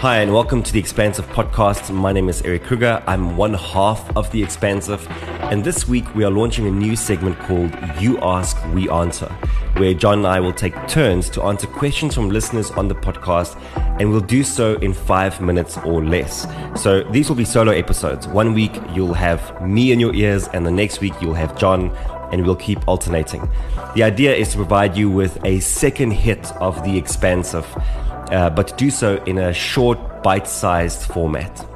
Hi, and welcome to the Expansive Podcast. My name is Erik Kruger. I'm one half of the Expansive, and this week we are launching a new segment called You Ask, We Answer, where John and I will take turns to answer questions from listeners on the podcast, and we'll do so in five minutes or less. So these will be solo episodes. One week you'll have me in your ears, and the next week you'll have John, and we'll keep alternating. The idea is to provide you with a second hit of the Expansive uh, but to do so in a short, bite sized format.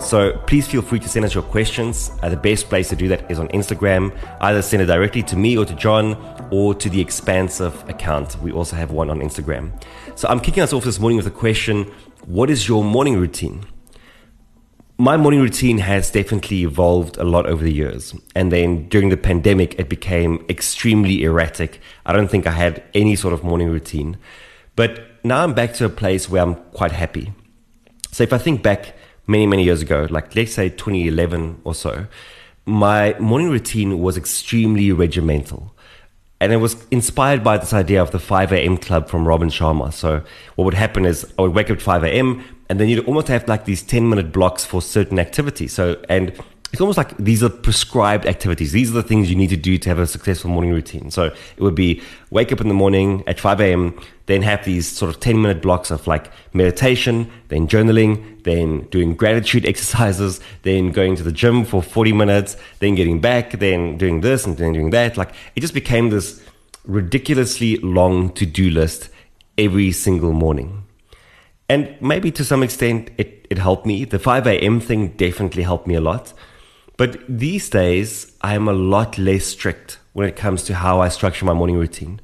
So please feel free to send us your questions. Uh, the best place to do that is on Instagram. Either send it directly to me or to John or to the Expansive account. We also have one on Instagram. So I'm kicking us off this morning with a question What is your morning routine? My morning routine has definitely evolved a lot over the years. And then during the pandemic, it became extremely erratic. I don't think I had any sort of morning routine. But now I'm back to a place where I'm quite happy. So if I think back many, many years ago, like let's say 2011 or so, my morning routine was extremely regimental. And it was inspired by this idea of the 5 a.m. club from Robin Sharma. So what would happen is I would wake up at 5 a.m. and then you'd almost have like these 10 minute blocks for certain activities. So, and it's almost like these are prescribed activities. These are the things you need to do to have a successful morning routine. So it would be wake up in the morning at 5 a.m., then have these sort of 10 minute blocks of like meditation, then journaling, then doing gratitude exercises, then going to the gym for 40 minutes, then getting back, then doing this and then doing that. Like it just became this ridiculously long to do list every single morning. And maybe to some extent it, it helped me. The 5 a.m. thing definitely helped me a lot. But these days, I am a lot less strict when it comes to how I structure my morning routine.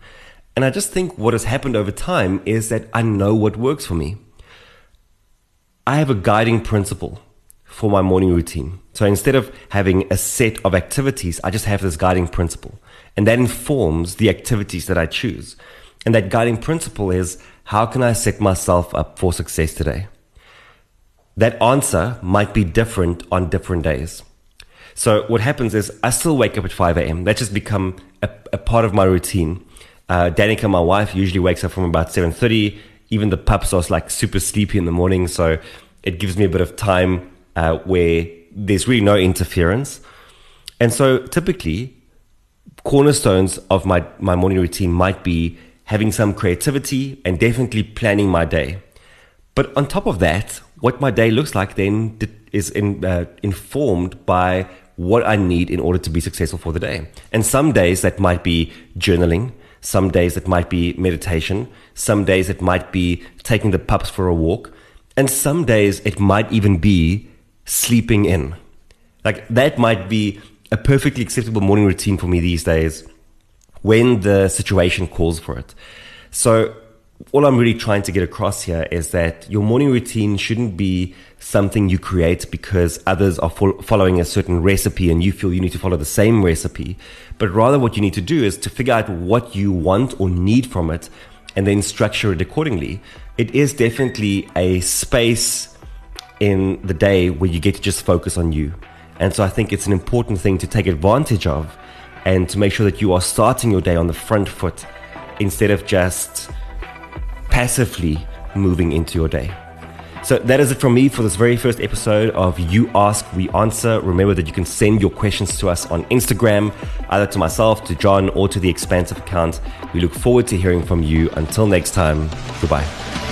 And I just think what has happened over time is that I know what works for me. I have a guiding principle for my morning routine. So instead of having a set of activities, I just have this guiding principle. And that informs the activities that I choose. And that guiding principle is how can I set myself up for success today? That answer might be different on different days. So what happens is I still wake up at 5 a.m. That's just become a, a part of my routine. Uh, Danica, my wife, usually wakes up from about 7.30. Even the pups are like super sleepy in the morning. So it gives me a bit of time uh, where there's really no interference. And so typically, cornerstones of my, my morning routine might be having some creativity and definitely planning my day. But on top of that, what my day looks like then is in, uh, informed by what I need in order to be successful for the day. And some days that might be journaling, some days it might be meditation, some days it might be taking the pups for a walk, and some days it might even be sleeping in. Like that might be a perfectly acceptable morning routine for me these days when the situation calls for it. So all I'm really trying to get across here is that your morning routine shouldn't be something you create because others are fo- following a certain recipe and you feel you need to follow the same recipe. But rather, what you need to do is to figure out what you want or need from it and then structure it accordingly. It is definitely a space in the day where you get to just focus on you. And so I think it's an important thing to take advantage of and to make sure that you are starting your day on the front foot instead of just passively moving into your day. So that is it from me for this very first episode of You Ask, We Answer. Remember that you can send your questions to us on Instagram, either to myself, to John, or to the Expansive account. We look forward to hearing from you. Until next time, goodbye.